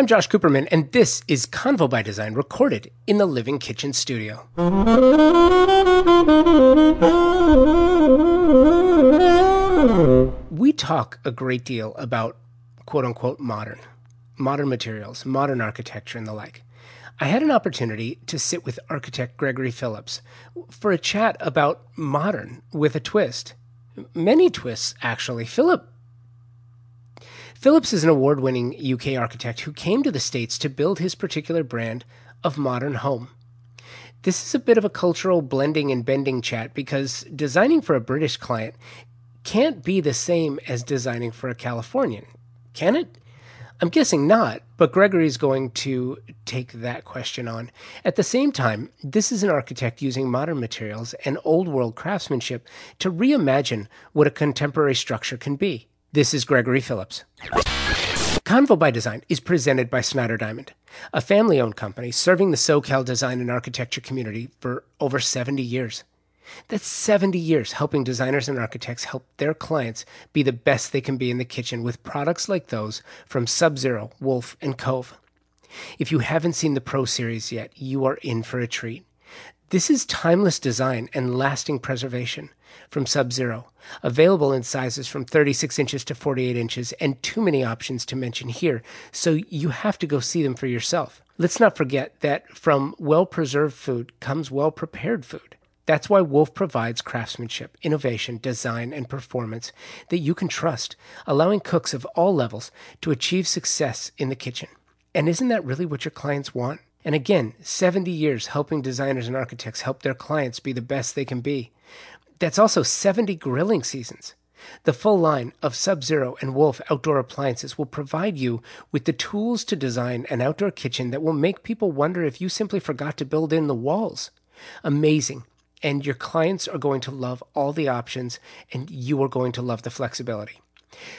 I'm Josh Cooperman, and this is Convo by Design, recorded in the Living Kitchen studio. We talk a great deal about quote unquote modern, modern materials, modern architecture, and the like. I had an opportunity to sit with architect Gregory Phillips for a chat about modern with a twist. Many twists, actually. Philip Phillips is an award winning UK architect who came to the States to build his particular brand of modern home. This is a bit of a cultural blending and bending chat because designing for a British client can't be the same as designing for a Californian, can it? I'm guessing not, but Gregory's going to take that question on. At the same time, this is an architect using modern materials and old world craftsmanship to reimagine what a contemporary structure can be. This is Gregory Phillips. Convo by Design is presented by Snyder Diamond, a family owned company serving the SoCal design and architecture community for over 70 years. That's 70 years helping designers and architects help their clients be the best they can be in the kitchen with products like those from Sub Zero, Wolf, and Cove. If you haven't seen the Pro Series yet, you are in for a treat. This is timeless design and lasting preservation from Sub Zero, available in sizes from 36 inches to 48 inches, and too many options to mention here, so you have to go see them for yourself. Let's not forget that from well preserved food comes well prepared food. That's why Wolf provides craftsmanship, innovation, design, and performance that you can trust, allowing cooks of all levels to achieve success in the kitchen. And isn't that really what your clients want? And again, 70 years helping designers and architects help their clients be the best they can be. That's also 70 grilling seasons. The full line of Sub Zero and Wolf outdoor appliances will provide you with the tools to design an outdoor kitchen that will make people wonder if you simply forgot to build in the walls. Amazing and your clients are going to love all the options and you are going to love the flexibility.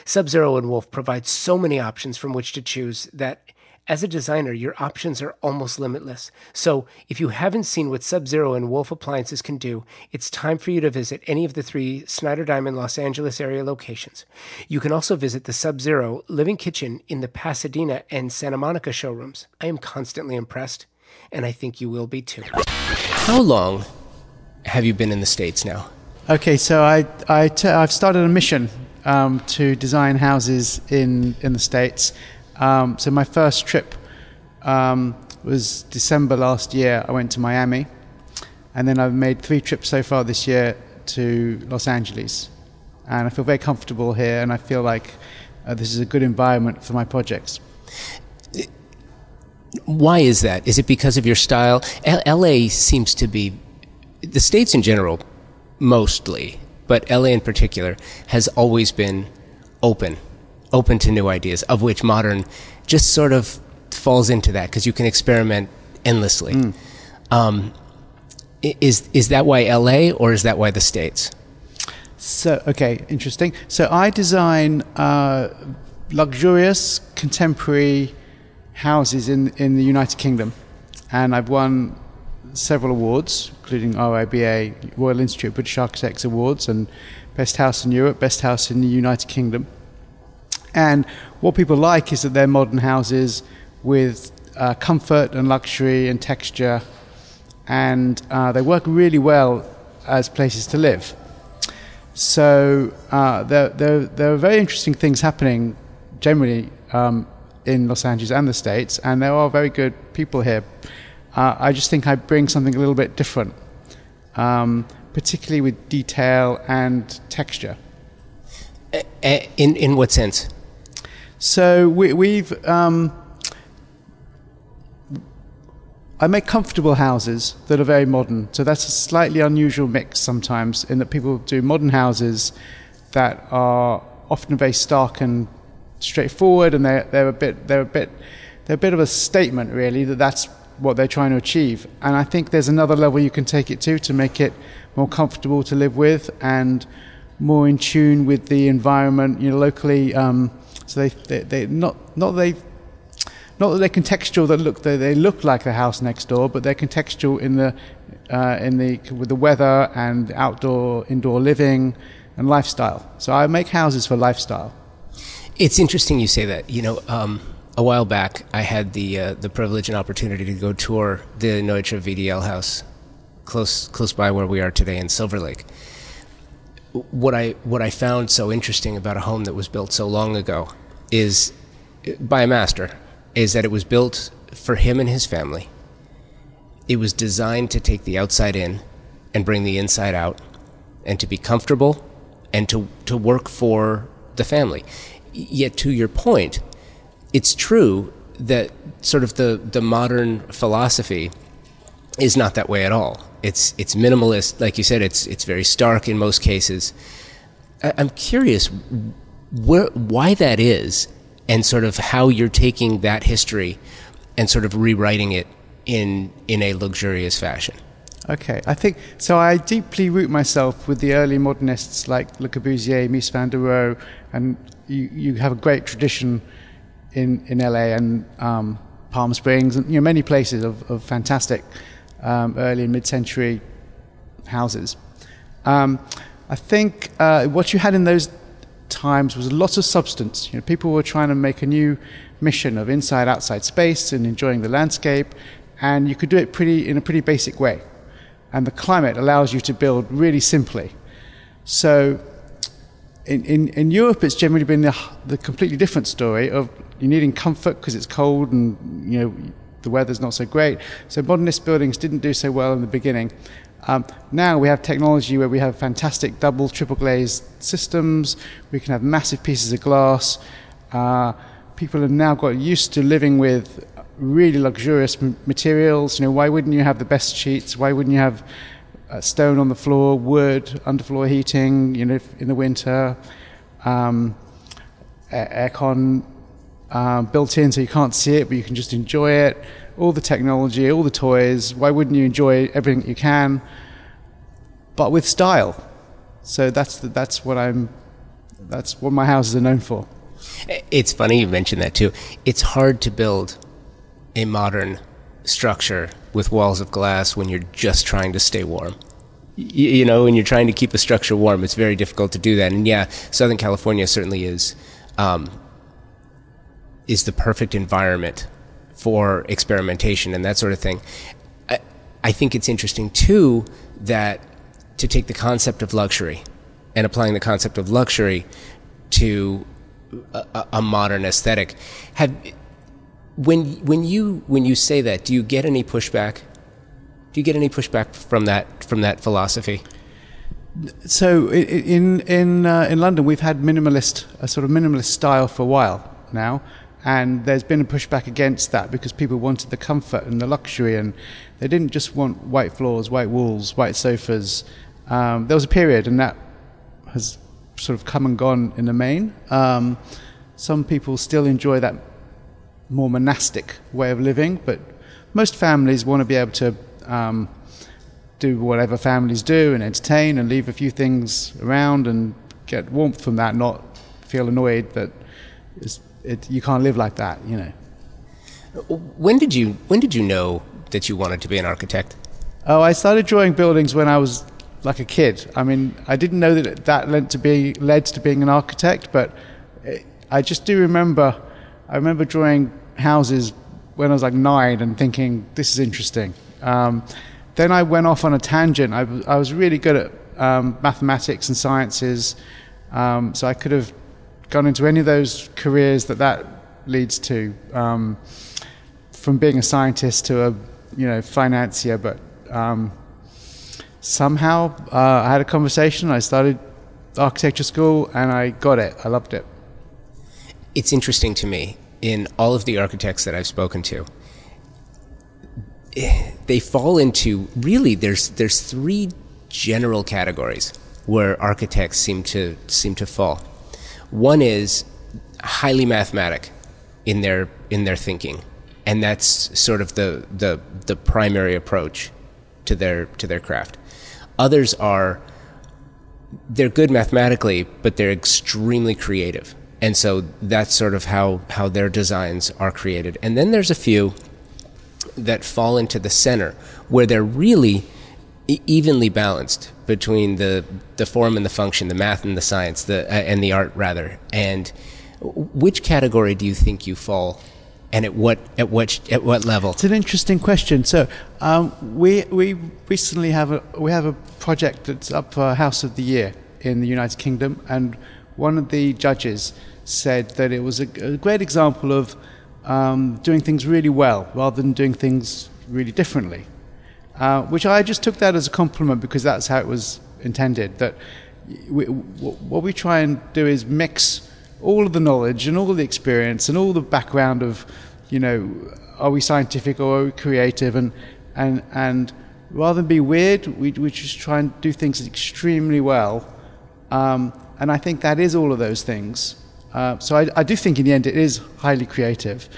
Sub Zero and Wolf provide so many options from which to choose that as a designer, your options are almost limitless. So, if you haven't seen what Sub Zero and Wolf appliances can do, it's time for you to visit any of the three Snyder Diamond Los Angeles area locations. You can also visit the Sub Zero Living Kitchen in the Pasadena and Santa Monica showrooms. I am constantly impressed, and I think you will be too. How long have you been in the States now? Okay, so I, I t- I've started a mission um, to design houses in, in the States. Um, so my first trip um, was December last year. I went to Miami. And then I've made three trips so far this year to Los Angeles. And I feel very comfortable here, and I feel like uh, this is a good environment for my projects. Why is that? Is it because of your style? L- LA seems to be the states in general, mostly, but LA in particular, has always been open, open to new ideas, of which modern just sort of falls into that because you can experiment endlessly. Mm. Um, is is that why LA or is that why the states? So okay, interesting. So I design uh, luxurious contemporary houses in in the United Kingdom, and I've won several awards, including RIBA, Royal Institute of British Architects Awards, and Best House in Europe, Best House in the United Kingdom. And what people like is that they're modern houses with uh, comfort and luxury and texture, and uh, they work really well as places to live. So uh, there, there, there are very interesting things happening generally um, in Los Angeles and the States, and there are very good people here uh, I just think I bring something a little bit different, um, particularly with detail and texture. In in what sense? So we, have um, I make comfortable houses that are very modern. So that's a slightly unusual mix sometimes, in that people do modern houses that are often very stark and straightforward, and they're they're a bit they're a bit they're a bit of a statement really that that's what they're trying to achieve. And I think there's another level you can take it to to make it more comfortable to live with and more in tune with the environment, you know, locally. Um, so they, they, they not not they not that they're contextual that look they, they look like the house next door, but they're contextual in the uh, in the with the weather and outdoor indoor living and lifestyle. So I make houses for lifestyle. It's interesting you say that. You know, um, a while back, I had the uh, the privilege and opportunity to go tour the Neutra VDL house, close close by where we are today in Silver Lake. What I what I found so interesting about a home that was built so long ago is by a master is that it was built for him and his family. It was designed to take the outside in and bring the inside out, and to be comfortable and to to work for the family. Yet, to your point, it's true that sort of the, the modern philosophy is not that way at all. It's it's minimalist, like you said. It's it's very stark in most cases. I, I'm curious where why that is, and sort of how you're taking that history and sort of rewriting it in in a luxurious fashion. Okay, I think so. I deeply root myself with the early modernists like Le Corbusier, Mies van der Rohe, and you, you have a great tradition in, in LA and um, Palm Springs and you know many places of, of fantastic um, early and mid-century houses. Um, I think uh, what you had in those times was a lot of substance. You know, people were trying to make a new mission of inside-outside space and enjoying the landscape, and you could do it pretty in a pretty basic way. And the climate allows you to build really simply. So in, in, in Europe, it's generally been the, the completely different story of you're needing comfort because it's cold and you know the weather's not so great. So modernist buildings didn't do so well in the beginning. Um, now we have technology where we have fantastic double, triple glazed systems. We can have massive pieces of glass. Uh, people have now got used to living with really luxurious m- materials. You know, why wouldn't you have the best sheets? Why wouldn't you have uh, stone on the floor, wood, underfloor heating? You know, in the winter, um, aircon um, built in so you can't see it, but you can just enjoy it. All the technology, all the toys. Why wouldn't you enjoy everything you can? But with style. So that's the, that's what I'm. That's what my houses are known for. It's funny you mentioned that too. It's hard to build a modern structure with walls of glass when you're just trying to stay warm. You, you know, when you're trying to keep a structure warm, it's very difficult to do that. And yeah, Southern California certainly is um, is the perfect environment for experimentation and that sort of thing. I, I think it's interesting too that to take the concept of luxury and applying the concept of luxury to a, a modern aesthetic. Have when when you when you say that, do you get any pushback? Do you get any pushback from that from that philosophy? So in in uh, in London, we've had minimalist a sort of minimalist style for a while now, and there's been a pushback against that because people wanted the comfort and the luxury, and they didn't just want white floors, white walls, white sofas. Um, there was a period, and that has sort of come and gone in the main. Um, some people still enjoy that more monastic way of living, but most families want to be able to um, do whatever families do and entertain and leave a few things around and get warmth from that, not feel annoyed that it, you can't live like that, you know. When did you When did you know that you wanted to be an architect? Oh, I started drawing buildings when I was like a kid. I mean, I didn't know that that led to be led to being an architect, but it, I just do remember. I remember drawing houses when I was like nine and thinking this is interesting. Um, then I went off on a tangent. I, I was really good at um, mathematics and sciences, um, so I could have gone into any of those careers that that leads to, um, from being a scientist to a you know financier, but um, somehow uh, I had a conversation. I started architecture school and I got it. I loved it. It's interesting to me in all of the architects that I've spoken to. They fall into really there's there's three general categories where architects seem to seem to fall. One is highly mathematic in their in their thinking, and that's sort of the the the primary approach to their to their craft. Others are they're good mathematically, but they're extremely creative, and so that's sort of how how their designs are created. And then there's a few that fall into the center where they're really evenly balanced between the the form and the function, the math and the science, the uh, and the art rather. And which category do you think you fall and at what at what at what level? It's an interesting question. So um, we we recently have a we have a project that's up for House of the Year in the United Kingdom, and one of the judges said that it was a, a great example of um, doing things really well rather than doing things really differently. Uh, which I just took that as a compliment because that's how it was intended. That we, what we try and do is mix all of the knowledge and all the experience and all the background of, you know, are we scientific or are we creative? And, and, and rather than be weird, we, we just try and do things extremely well. Um, and I think that is all of those things. Uh, so I, I, do think in the end it is highly creative.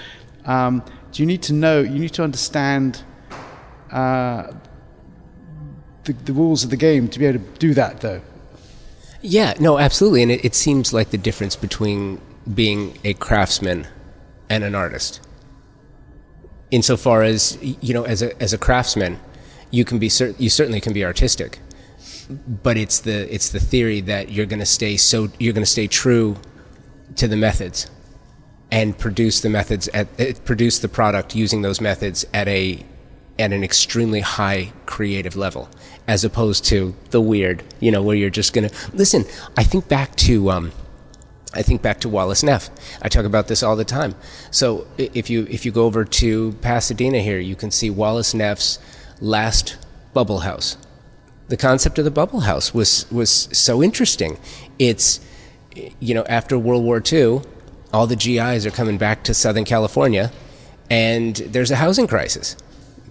Um, do you need to know, you need to understand uh, the, the rules of the game to be able to do that, though. Yeah, no, absolutely. And it, it seems like the difference between being a craftsman and an artist. Insofar as, you know, as a, as a craftsman, you can be cer- you certainly can be artistic, but it's the it's the theory that you're going to stay so you're going to stay true to the methods and produce the methods at uh, produce the product using those methods at a at an extremely high creative level as opposed to the weird, you know, where you're just going to listen. I think back to, um, I think back to Wallace Neff. I talk about this all the time. So if you if you go over to Pasadena here, you can see Wallace Neff's last bubble house. The concept of the bubble house was was so interesting. It's you know after World War II, all the GIs are coming back to Southern California, and there's a housing crisis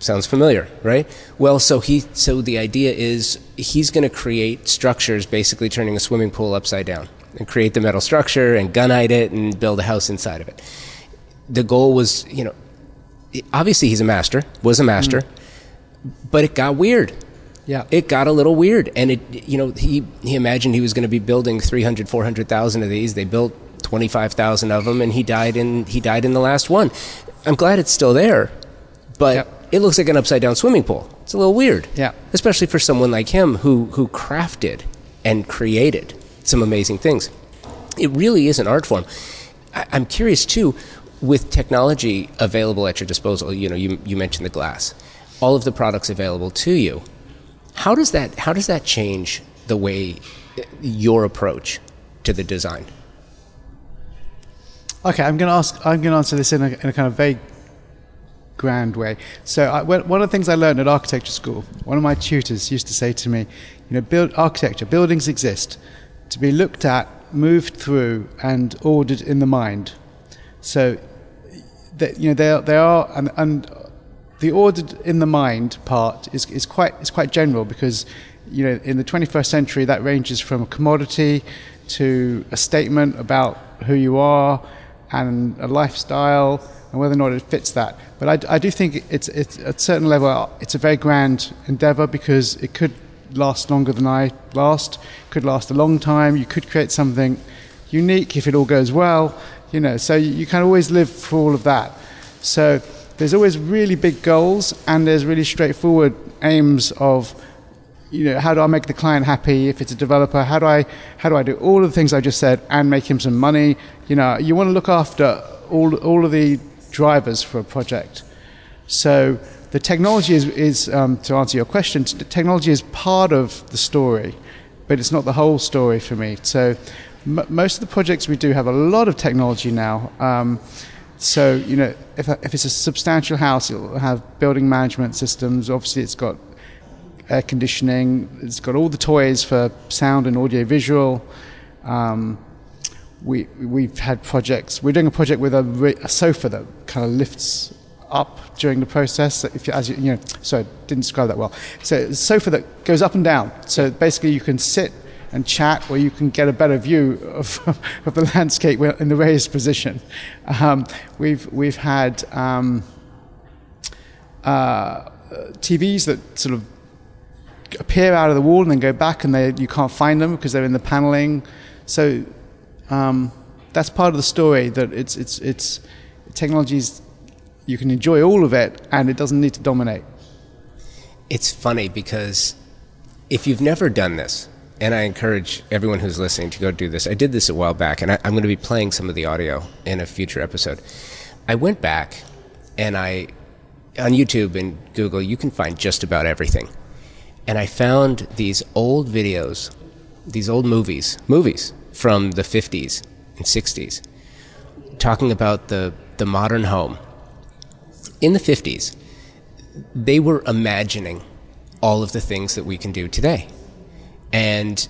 Sounds familiar, right? Well, so he so the idea is he's going to create structures, basically turning a swimming pool upside down, and create the metal structure and gunite it and build a house inside of it. The goal was, you know, obviously he's a master, was a master, mm. but it got weird. Yeah. It got a little weird. And it, you know, he, he imagined he was going to be building 300, 400,000 of these. They built 25,000 of them and he died in, he died in the last one. I'm glad it's still there, but yep it looks like an upside down swimming pool. It's a little weird. Yeah. Especially for someone like him who, who crafted and created some amazing things. It really is an art form. I, I'm curious too, with technology available at your disposal, you know, you, you mentioned the glass, all of the products available to you. How does that, how does that change the way your approach to the design? Okay, I'm going to ask. I'm going to answer this in a, in a kind of vague grand way. So I, one of the things I learned at architecture school, one of my tutors used to say to me, you know, build architecture, buildings exist to be looked at, moved through, and ordered in the mind. So, that, you know, they are, they are and, and the ordered in the mind part is, is quite is quite general because, you know, in the 21st century that ranges from a commodity to a statement about who you are and a lifestyle and whether or not it fits that. But I, I do think it's, it's at a certain level, it's a very grand endeavor because it could last longer than I last, could last a long time. You could create something unique if it all goes well, you know. So you, you can always live for all of that. So there's always really big goals and there's really straightforward aims of you know how do I make the client happy if it's a developer how do I how do I do all of the things I just said and make him some money you know you want to look after all all of the drivers for a project. So the technology is, is um, to answer your question, technology is part of the story, but it's not the whole story for me. So m- most of the projects we do have a lot of technology now. Um, so you know, if, if it's a substantial house, it'll have building management systems. Obviously, it's got air conditioning. It's got all the toys for sound and audio visual. Um, we we've had projects. We're doing a project with a, a sofa that kind of lifts up during the process. If you, as you, you know, so didn't describe that well. So sofa that goes up and down. So basically, you can sit and chat, or you can get a better view of, of the landscape in the raised position. Um, we've we've had um, uh, TVs that sort of appear out of the wall and then go back, and they you can't find them because they're in the paneling. So um, that's part of the story that it's it's it's technologies you can enjoy all of it and it doesn't need to dominate. It's funny because if you've never done this, and I encourage everyone who's listening to go do this. I did this a while back, and I, am going to be playing some of the audio in a future episode. I went back and I, on YouTube and Google, you can find just about everything. And I found these old videos, these old movies, movies from the 50s and 60s, talking about the, the modern home. In the 50s, they were imagining all of the things that we can do today. And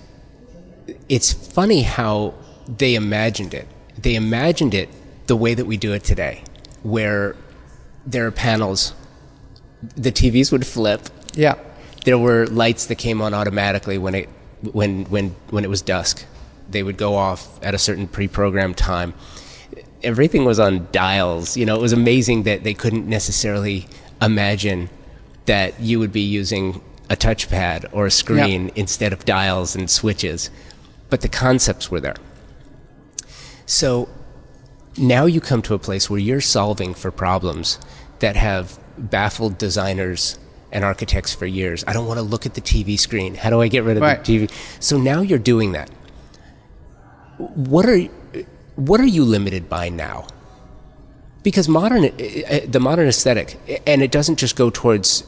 it's funny how they imagined it. They imagined it the way that we do it today, where there are panels, the TVs would flip. Yeah. There were lights that came on automatically when it when when when it was dusk. They would go off at a certain pre-programmed time. Everything was on dials. You know, it was amazing that they couldn't necessarily imagine that you would be using a touchpad or a screen Yeah. instead of dials and switches. But the concepts were there. So now you come to a place where you're solving for problems that have baffled designers and architects for years. I don't want to look at the TV screen. How do I get rid of Right. the TV? So now you're doing that. What are what are you limited by now? Because modern uh, the modern aesthetic and it doesn't just go towards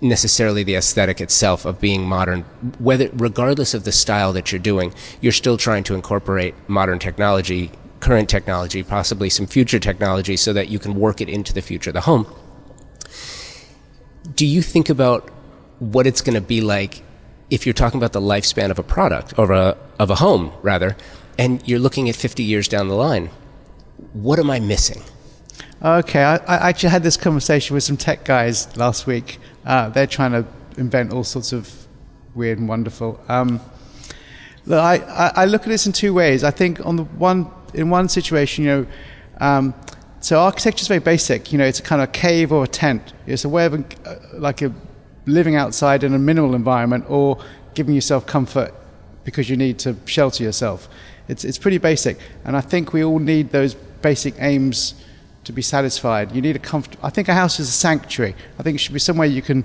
necessarily the aesthetic itself of being modern whether regardless of the style that you're doing you're still trying to incorporate modern technology current technology possibly some future technology so that you can work it into the future of the home do you think about what it's going to be like if you're talking about the lifespan of a product or a, of a home rather and you're looking at 50 years down the line what am i missing Okay, I, I actually had this conversation with some tech guys last week. Uh, they're trying to invent all sorts of weird and wonderful. Um, look, I, I, look at this in two ways. I think on the one, in one situation, you know, um, so architecture is very basic. You know, it's a kind of a cave or a tent. It's a way of uh, like a living outside in a minimal environment or giving yourself comfort because you need to shelter yourself. It's it's pretty basic, and I think we all need those basic aims to be satisfied. You need a comfort. I think a house is a sanctuary. I think it should be somewhere you can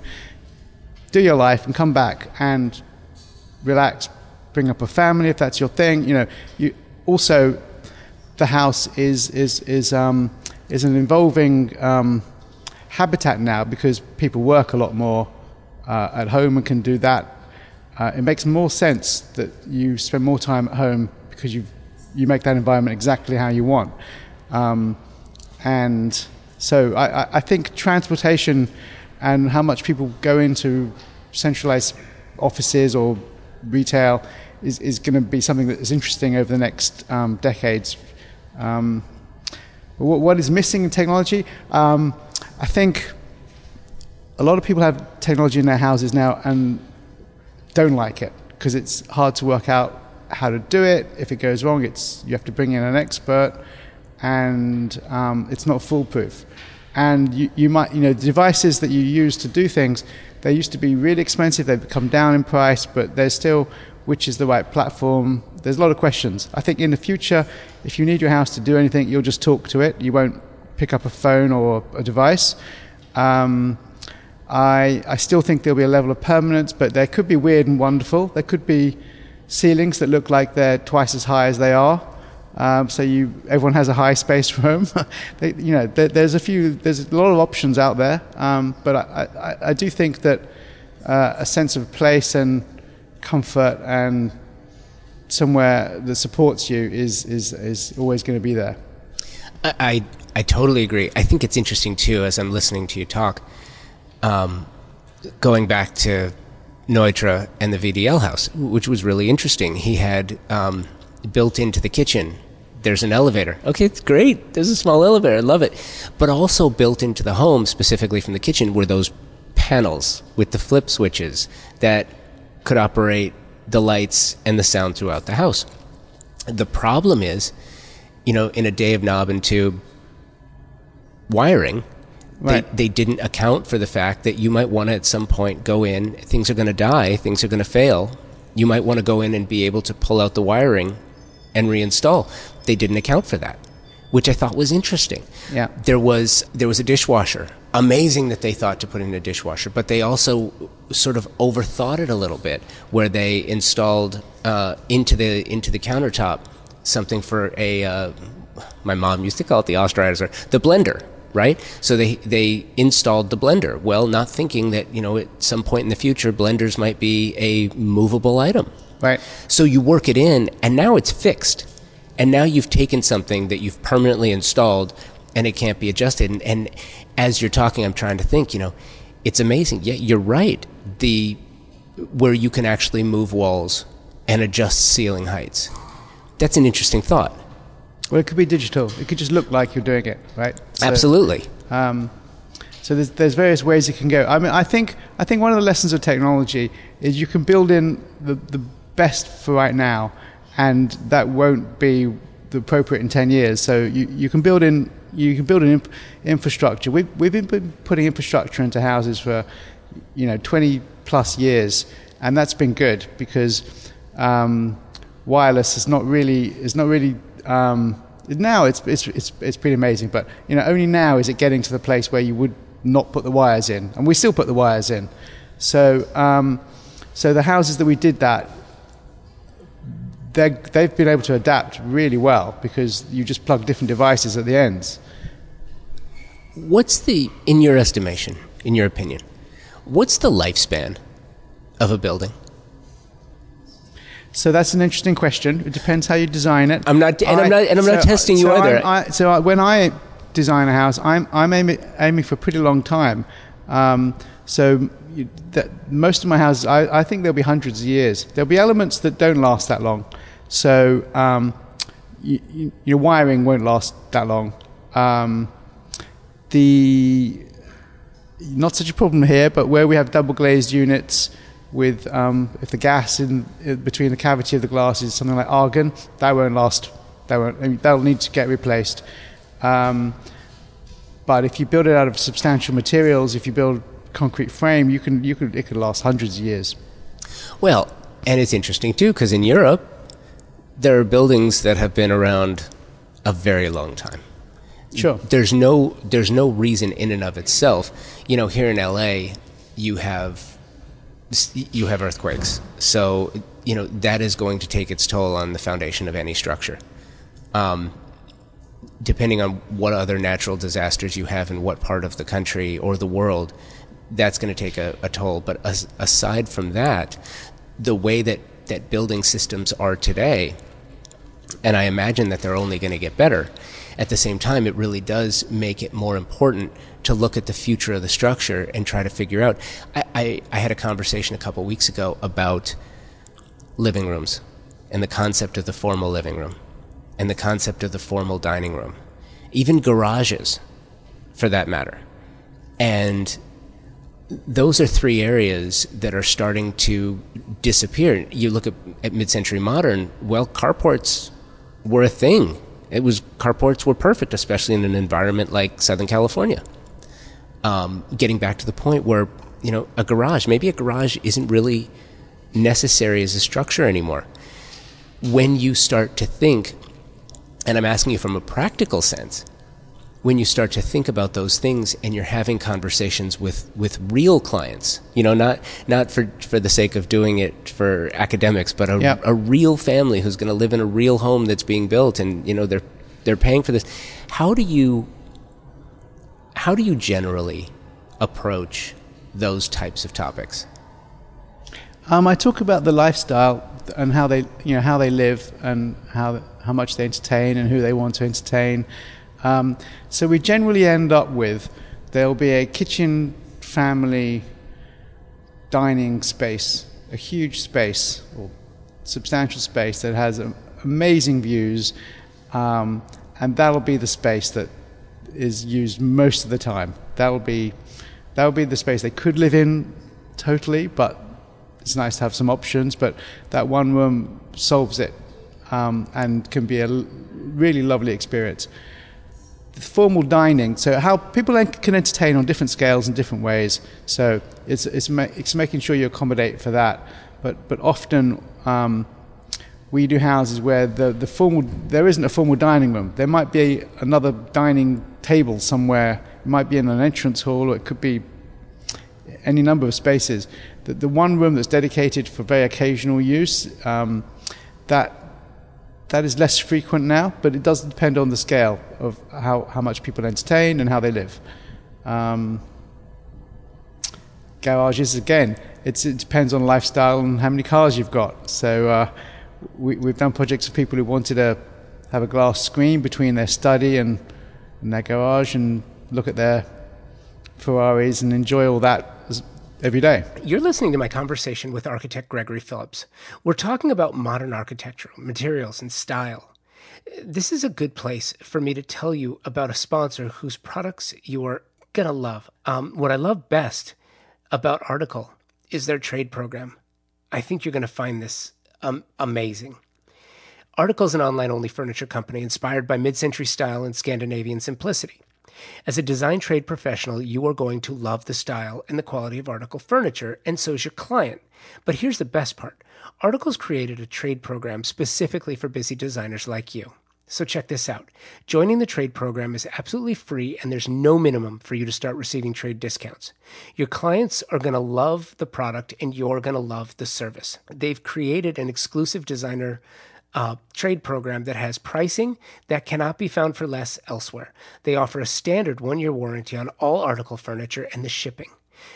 do your life and come back and relax, bring up a family if that's your thing. You know, you also the house is is is um, is an involving um, habitat now because people work a lot more uh, at home and can do that. Uh, it makes more sense that you spend more time at home because you you make that environment exactly how you want. Um, and so I, I- think transportation and how much people go into centralized offices or retail is, is going to be something that is interesting over the next um, decades. Um, what, what is missing in technology? Um, I think a lot of people have technology in their houses now and don't like it because it's hard to work out how to do it. If it goes wrong, it's you have to bring in an expert, and um, it's not foolproof. And you, you might, you know, the devices that you use to do things, they used to be really expensive. They've come down in price, but there's still which is the right platform. There's a lot of questions. I think in the future, if you need your house to do anything, you'll just talk to it. You won't pick up a phone or a device. Um, I, I still think there'll be a level of permanence, but there could be weird and wonderful. There could be ceilings that look like they're twice as high as they are. Um, so you, everyone has a high space room. they, you know, there, there's a few, there's a lot of options out there. Um, but I, I, I do think that uh, a sense of place and comfort and somewhere that supports you is is, is always going to be there. I, I I totally agree. I think it's interesting too as I'm listening to you talk. Um, going back to Neutra and the VDL house, which was really interesting. He had um, built into the kitchen. There's an elevator. Okay, it's great. There's a small elevator. I love it. But also built into the home, specifically from the kitchen, were those panels with the flip switches that could operate the lights and the sound throughout the house. The problem is, you know, in a day of knob and tube wiring, Right. they, they didn't account for the fact that you might want to at some point go in, things are going to die, things are going to fail. You might want to go in and be able to pull out the wiring and reinstall. They didn't account for that, which I thought was interesting. Yeah. There was there was a dishwasher. Amazing that they thought to put in a dishwasher, but they also sort of overthought it a little bit, where they installed uh, into the into the countertop something for a uh, my mom used to call it the Osterizer, the blender, right? So they they installed the blender. Well, not thinking that you know at some point in the future blenders might be a movable item. Right. So you work it in, and now it's fixed. And now you've taken something that you've permanently installed, and it can't be adjusted. And, and as you're talking, I'm trying to think. You know, it's amazing. Yeah, you're right. The where you can actually move walls and adjust ceiling heights. That's an interesting thought. Well, it could be digital. It could just look like you're doing it, right? So, Absolutely. Um, so there's, there's various ways it can go. I mean, I think I think one of the lessons of technology is you can build in the, the best for right now, and that won't be the appropriate in 10 years. So you, you can build in you can build an imp- infrastructure. We've, we've been putting infrastructure into houses for you know 20 plus years, and that's been good because um, wireless is not really is not really um, now it's, it's it's it's pretty amazing. But you know only now is it getting to the place where you would not put the wires in, and we still put the wires in. So um, so the houses that we did that they've been able to adapt really well because you just plug different devices at the ends. What's the, in your estimation, in your opinion, what's the lifespan of a building? So that's an interesting question. It depends how you design it. I'm not, and I, am not, and I'm so, not testing so you either. I, so I, when I design a house, I'm, I'm aiming, aiming for a pretty long time. Um, so you, that most of my houses, I, I, think there'll be hundreds of years. There'll be elements that don't last that long. So um, you, you, your wiring won't last that long. Um, the not such a problem here, but where we have double glazed units with um, if the gas in, in, between the cavity of the glass is something like argon, that won't last. That won't. I mean, that'll need to get replaced. Um, but if you build it out of substantial materials, if you build concrete frame, you can you can it could last hundreds of years. Well, and it's interesting too because in Europe there are buildings that have been around a very long time. Sure. There's no there's no reason in and of itself. You know, here in LA, you have you have earthquakes, so you know that is going to take its toll on the foundation of any structure. Um, depending on what other natural disasters you have in what part of the country or the world, that's going to take a, a toll. But as, aside from that, the way that that building systems are today, and I imagine that they're only going to get better. At the same time, it really does make it more important to look at the future of the structure and try to figure out. I, I, I had a conversation a couple weeks ago about living rooms and the concept of the formal living room and the concept of the formal dining room, even garages for that matter. And those are three areas that are starting to disappear. You look at, at mid-century modern, well, carports were a thing. It was carports were perfect, especially in an environment like Southern California. Um, getting back to the point where you know a garage, maybe a garage isn't really necessary as a structure anymore. When you start to think, and I'm asking you from a practical sense, when you start to think about those things and you're having conversations with, with real clients, you know, not, not for, for the sake of doing it for academics, but a, yep. a real family who's going to live in a real home that's being built and, you know, they're, they're paying for this. How do you, how do you generally approach those types of topics? Um, I talk about the lifestyle and how they, you know, how they live and how, how much they entertain and who they want to entertain um, so we generally end up with there'll be a kitchen family dining space, a huge space or substantial space that has amazing views, um, and that'll be the space that is used most of the time. That'll be that'll be the space they could live in totally, but it's nice to have some options. But that one room solves it um, and can be a really lovely experience The formal dining, so how people can entertain on different scales and different ways. So it's, it's, ma- it's making sure you accommodate for that. But, but often um, we do houses where the, the formal, there isn't a formal dining room. There might be another dining table somewhere. It might be in an entrance hall, or it could be any number of spaces. The, the one room that's dedicated for very occasional use, um, that that is less frequent now, but it does depend on the scale of how, how much people entertain and how they live. Um, garages, again, it depends on lifestyle and how many cars you've got. So uh, we, we've done projects for people who wanted to have a glass screen between their study and, and their garage and look at their Ferraris and enjoy all that every day. You're listening to my conversation with architect Gregory Phillips. We're talking about modern architecture, materials, and style. This is a good place for me to tell you about a sponsor whose products you are going to love. Um, what I love best about Article is their trade program. I think you're going to find this um, amazing. Article is an online only furniture company inspired by mid century style and Scandinavian simplicity. As a design trade professional, you are going to love the style and the quality of Article furniture, and so is your client. But here's the best part Articles created a trade program specifically for busy designers like you. So check this out. Joining the trade program is absolutely free and there's no minimum for you to start receiving trade discounts. Your clients are going to love the product and you're going to love the service. They've created an exclusive designer uh, trade program that has pricing that cannot be found for less elsewhere. They offer a standard one year warranty on all article furniture and the shipping.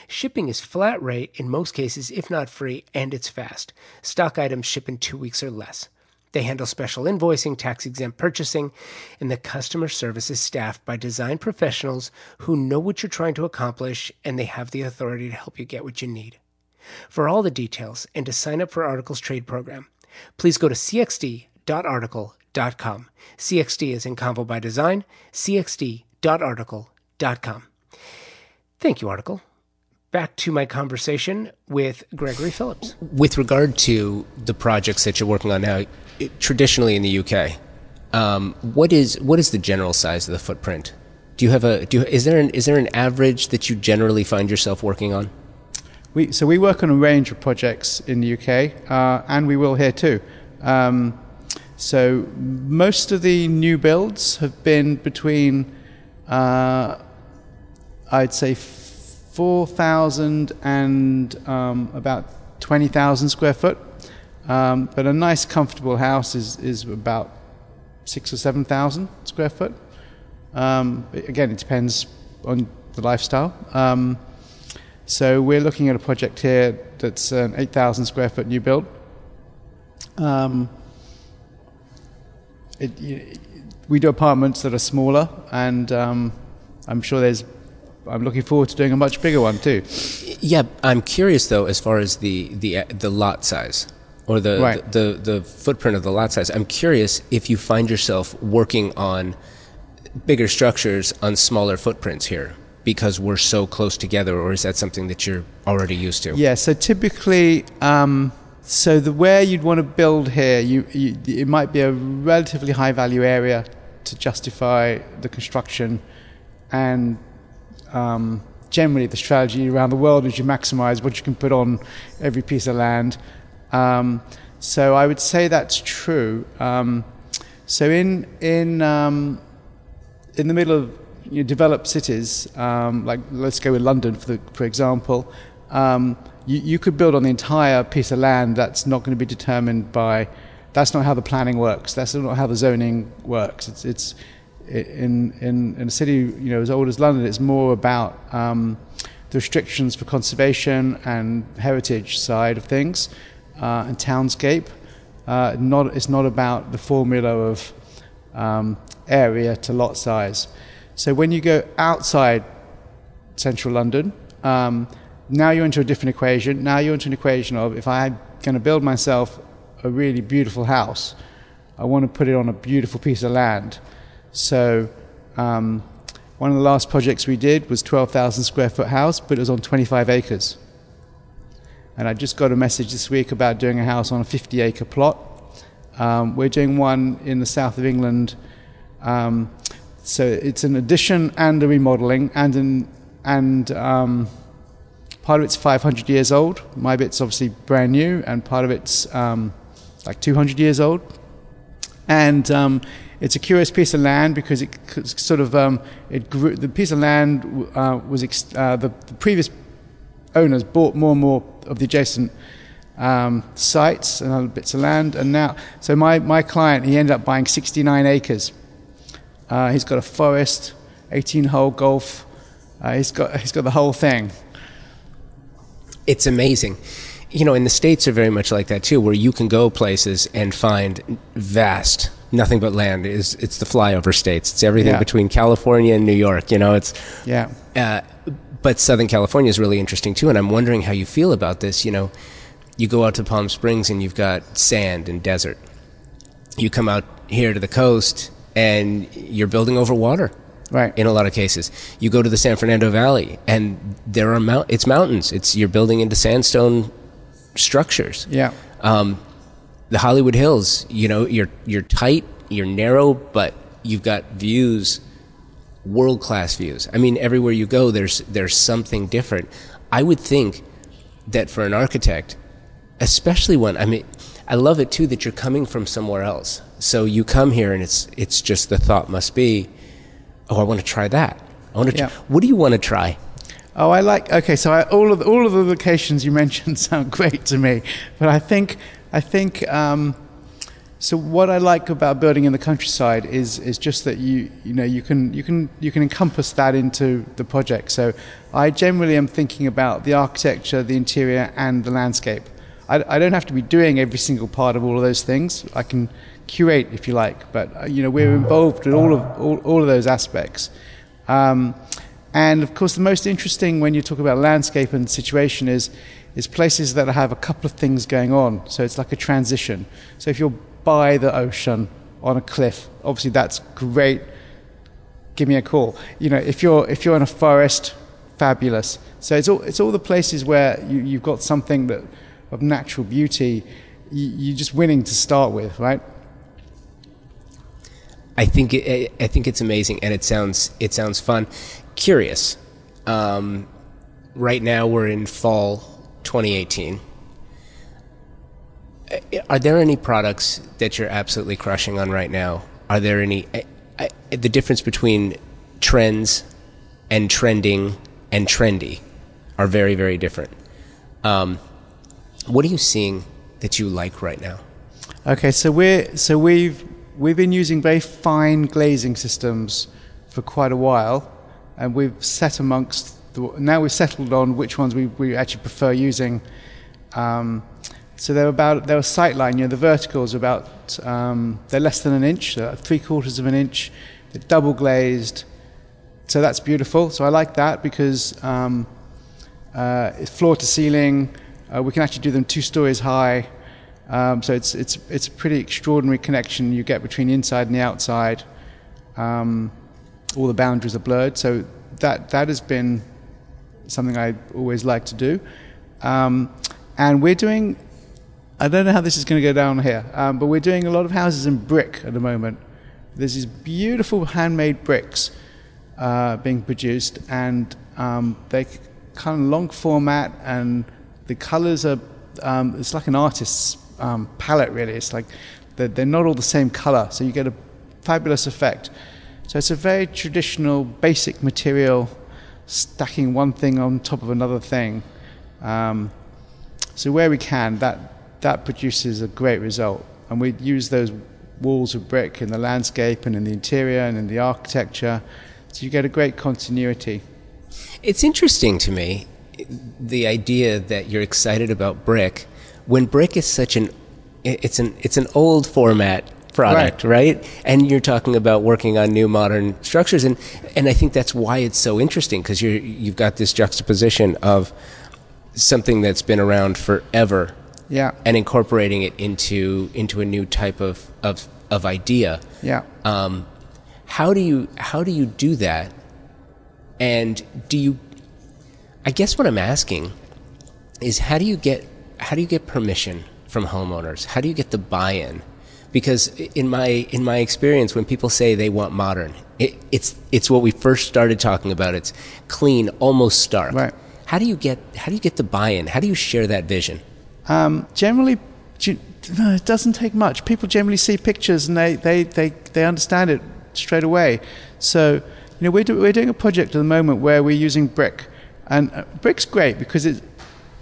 Shipping is flat rate in most cases, if not free, and it's fast. Stock items ship in two weeks or less. They handle special invoicing, tax exempt purchasing, and the customer service is staffed by design professionals who know what you're trying to accomplish and they have the authority to help you get what you need. For all the details and to sign up for Articles Trade Program, please go to cxd.article.com. CXD is in Convo by Design, cxd.article.com. Thank you, Article. Back to my conversation with Gregory Phillips. With regard to the projects that you're working on now, it, traditionally in the UK, um, what is what is the general size of the footprint? Do you have a do? you, Is there an is there an average that you generally find yourself working on? We, so we work on a range of projects in the UK, uh, and we will here too. Um, so most of the new builds have been between, uh, I'd say, 4,000 and um, about 20,000 square foot. Um, but a nice, comfortable house is, is about six or 7,000 square foot. Um, again, it depends on the lifestyle. So we're looking at a project here that's an 8,000 square foot new build. Um, it, we do apartments that are smaller, and um, I'm sure there's. I'm looking forward to doing a much bigger one too. Yeah, I'm curious though, as far as the the the lot size or the, right. the, the the footprint of the lot size. I'm curious if you find yourself working on bigger structures on smaller footprints here because we're so close together, or is that something that you're already used to? Yeah. So typically, um, so the where you'd want to build here, you, you, it might be a relatively high value area to justify the construction, and um, generally the strategy around the world is you maximize what you can put on every piece of land. Um, so I would say that's true. Um, so in in um, in the middle of you know, developed cities, um, like let's go with London for, the, for example, um, you, you, could build on the entire piece of land that's not going to be determined by, that's not how the planning works, that's not how the zoning works. It's, it's in, in, in a city you know, as old as London, it's more about um, the restrictions for conservation and heritage side of things uh, and townscape. Uh, not, it's not about the formula of um, area to lot size. So when you go outside central London, um, now you're into a different equation. Now you're into an equation of if I'm going to build myself a really beautiful house, I want to put it on a beautiful piece of land. So um, one of the last projects we did was 12,000 square foot house, but it was on 25 acres. And I just got a message this week about doing a house on a 50 acre plot. Um, we're doing one in the south of England um, so it's an addition and a remodeling, and an, and um, part of it's 500 years old. My bit's obviously brand new, and part of it's um, like 200 years old. And um, it's a curious piece of land because it sort of um, it grew, the piece of land uh, was ex- uh, the, the, previous owners bought more and more of the adjacent um, sites and other bits of land. And now, so my, my client, he ended up buying 69 acres. Uh, he's got a forest, 18 hole golf. Uh, he's got he's got the whole thing. It's amazing. You know, and the states are very much like that too, where you can go places and find vast nothing but land. Is it's the flyover states. It's everything Yeah. between California and New York. You know, it's Yeah. uh, but Southern California is really interesting too, and I'm wondering how you feel about this. You know, you go out to Palm Springs and you've got sand and desert. You come out here to the coast and you're building over water. Right. In a lot of cases, you go to the San Fernando Valley and there are mount. It's mountains. It's you're building into sandstone structures. Yeah. Um, the Hollywood Hills, you know, you're you're tight, you're narrow, but you've got views, world class views. I mean, everywhere you go, there's there's something different. I would think that for an architect, especially when I mean, I love it too that you're coming from somewhere else. So you come here, and it's it's just the thought must be, oh, I want to try that. I want to. Yeah. What do you want to try? Oh, I like. Okay, so I, all of the, all of the locations you mentioned sound great to me, but I think I think um, so. What I like about building in the countryside is is just that you you know you can you can you can encompass that into the project. So I generally am thinking about the architecture, the interior, and the landscape. I, I don't have to be doing every single part of all of those things. I can curate if you like, but uh, you know we're involved in all of all, all of those aspects. Um, and of course, the most interesting when you talk about landscape and situation is is places that have a couple of things going on. So it's like a transition. So if you're by the ocean on a cliff, obviously that's great. Give me a call. You know, if you're if you're in a forest, fabulous. So it's all it's all the places where you, you've got something that of natural beauty. You, you're just winning to start with, right? I think it, I think it's amazing, and it sounds it sounds fun. Curious. Um, right now we're in fall 2018. Uh, Are there any products that you're absolutely crushing on right now? Are there any? I, I, the difference between trends and trending and trendy are very very different. Um, what are you seeing that you like right now? Okay, so we're so we've we've been using very fine glazing systems for quite a while, and we've set amongst the, now we've settled on which ones we, we actually prefer using. Um, so they're about they're a sight line. You know, the verticals are about um, they're less than an inch, three quarters of an inch. They're double glazed, so that's beautiful. So I like that because um, uh, it's floor to ceiling. Uh, we can actually do them two stories high. Um, so it's it's it's a pretty extraordinary connection you get between the inside and the outside. Um, all the boundaries are blurred, so that that has been something I always like to do. Um, and we're doing. I don't know how this is going to go down here, um, but we're doing a lot of houses in brick at the moment. There's these beautiful handmade bricks uh, being produced, and um, they kind of long format, and the colors are. Um, it's like an artist's um, palette, really. It's like they're, they're not all the same color, so you get a fabulous effect. So it's a very traditional, basic material, stacking one thing on top of another thing. Um, so where we can, that that produces a great result, and we use those walls of brick in the landscape and in the interior and in the architecture, so you get a great continuity. It's interesting to me the idea that you're excited about brick when brick is such an it's an it's an old format product, right? And you're talking about working on new modern structures and and I think that's why it's so interesting because you you've got this juxtaposition of something that's been around forever Yeah, and incorporating it into into a new type of of, of idea. yeah. Um, how do you how do you do that? And do you? I guess what I'm asking is how do you get how do you get permission from homeowners? How do you get the buy-in? Because in my in my experience, when people say they want modern, it, it's it's what we first started talking about. It's clean, almost stark. Right. How do you get how do you get the buy-in? How do you share that vision? Um, generally, no, it doesn't take much. People generally see pictures and they, they, they, they understand it straight away. So, you know, we're, do, we're doing a project at the moment where we're using brick. And uh, brick's great because it,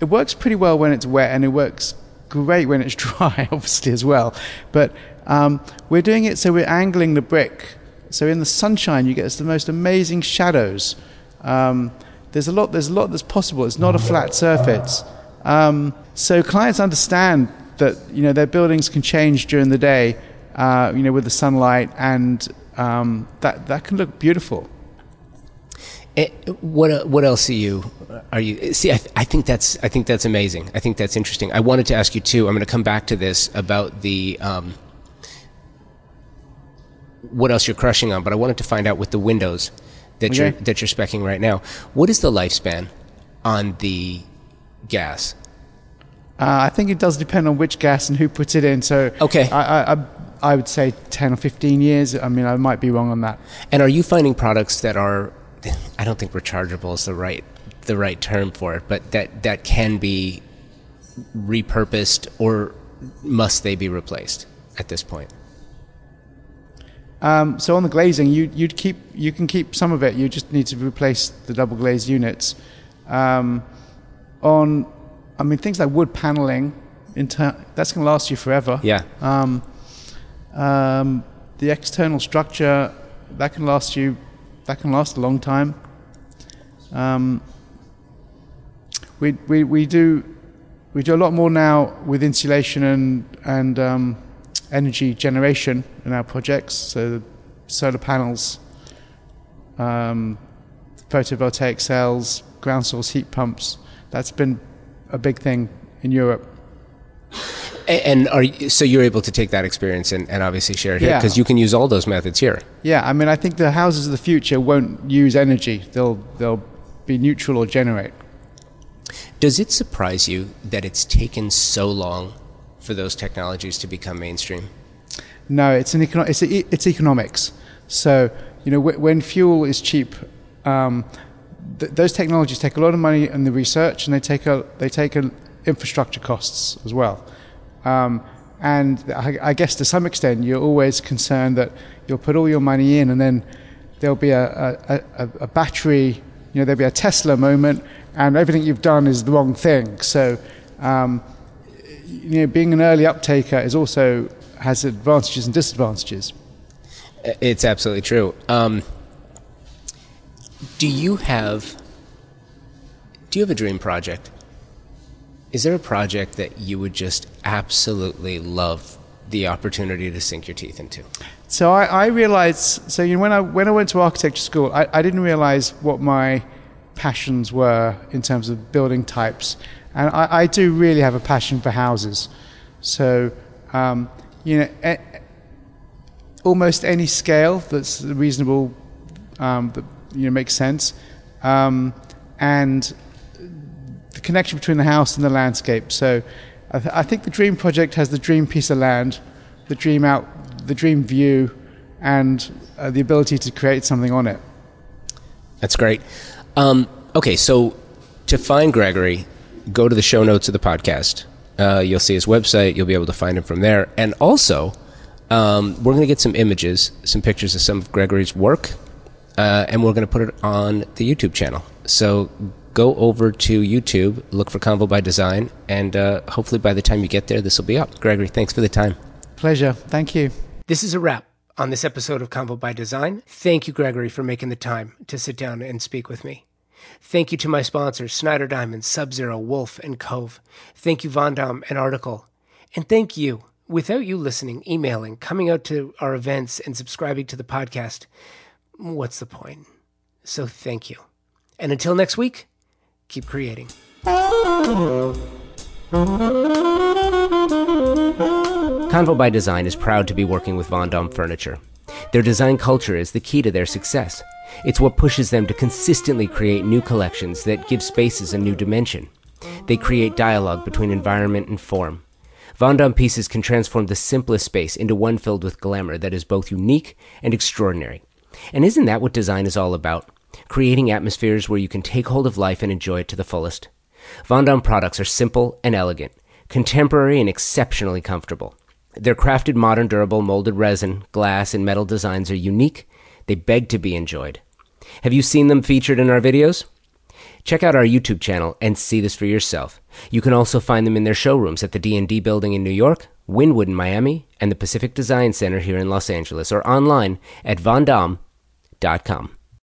it works pretty well when it's wet and it works great when it's dry, obviously as well. But um, we're doing it so we're angling the brick. So in the sunshine, you get the most amazing shadows. Um, there's a lot. There's a lot that's possible. It's not a flat surface. Um, so clients understand that you know their buildings can change during the day, uh, you know, with the sunlight, and um, that that can look beautiful. Eh, what what else are you are you see? I, th- I, think that's I think that's amazing. I think that's interesting. I wanted to ask you too. I'm going to come back to this about the um, what else you're crushing on, but I wanted to find out with the windows that okay. you're that you're specking right now. What is the lifespan on the gas? Uh, I think it does depend on which gas and who puts it in. So okay, I, I, I would say ten or fifteen years. I mean, I might be wrong on that. And are you finding products that are? I don't think rechargeable is the right the right term for it, but that that can be repurposed, or must they be replaced at this point? Um, so on the glazing, you you'd keep you can keep some of it. You just need to replace the double glazed units. Um, on I mean, things like wood paneling, inter- that's going to last you forever. Yeah. Um, um, the external structure, that can last you, that can last a long time. Um, we, we, we do we do a lot more now with insulation and and um, energy generation in our projects. So solar panels, um, photovoltaic cells, ground source heat pumps. That's been a big thing in Europe. And are you, so you're able to take that experience and, and obviously share it here because yeah. you can use all those methods here. Yeah, I mean, I think the houses of the future won't use energy; they'll they'll be neutral or generate. Does it surprise you that it's taken so long for those technologies to become mainstream? No, it's an econo- it's, it's economics. So you know, when fuel is cheap, um, th- those technologies take a lot of money in the research, and they take a they take a infrastructure costs as well. Um, and I, I, guess to some extent, you're always concerned that you'll put all your money in, and then there'll be a, a, a, battery, you know, there'll be a Tesla moment, and everything you've done is the wrong thing. So, um, you know, being an early uptaker is also has advantages and disadvantages. It's absolutely true. Um, do you have do you have a dream project? Is there a project that you would just absolutely love the opportunity to sink your teeth into? So I, I realized. So you know, when I when I went to architecture school, I, I didn't realize what my passions were in terms of building types, and I, I do really have a passion for houses. So um, you know, a, almost any scale that's reasonable um, that you know makes sense, um, and connection between the house and the landscape. So, I, th- I, think the dream project has the dream piece of land, the dream out, the dream view, and uh, the ability to create something on it. That's great. Um, okay, so to find Gregory, go to the show notes of the podcast. Uh, you'll see his website. You'll be able to find him from there. And also, um, we're going to get some images, some pictures of some of Gregory's work uh, and we're going to put it on the YouTube channel. So go over to YouTube, look for Convo by Design, and uh, hopefully by the time you get there, this will be up. Gregory, thanks for the time. Pleasure. Thank you. This is a wrap on this episode of Convo by Design. Thank you, Gregory, for making the time to sit down and speak with me. Thank you to my sponsors, Snyder Diamond, Sub Zero, Wolf, and Cove. Thank you, Vondom and Article. And thank you. Without you listening, emailing, coming out to our events, and subscribing to the podcast, what's the point? So thank you. And until next week, keep creating. Convo by Design is proud to be working with Vondom Furniture. Their design culture is the key to their success. It's what pushes them to consistently create new collections that give spaces a new dimension. They create dialogue between environment and form. Vondom pieces can transform the simplest space into one filled with glamour that is both unique and extraordinary. And isn't that what design is all about? Creating atmospheres where you can take hold of life and enjoy it to the fullest. Vondom products are simple and elegant, contemporary and exceptionally comfortable. Their crafted modern durable molded resin, glass, and metal designs are unique. They beg to be enjoyed. Have you seen them featured in our videos? Check out our YouTube channel and see this for yourself. You can also find them in their showrooms at the D&D building in New York, Wynwood in Miami, and the Pacific Design Center here in Los Angeles or online at vondom.com.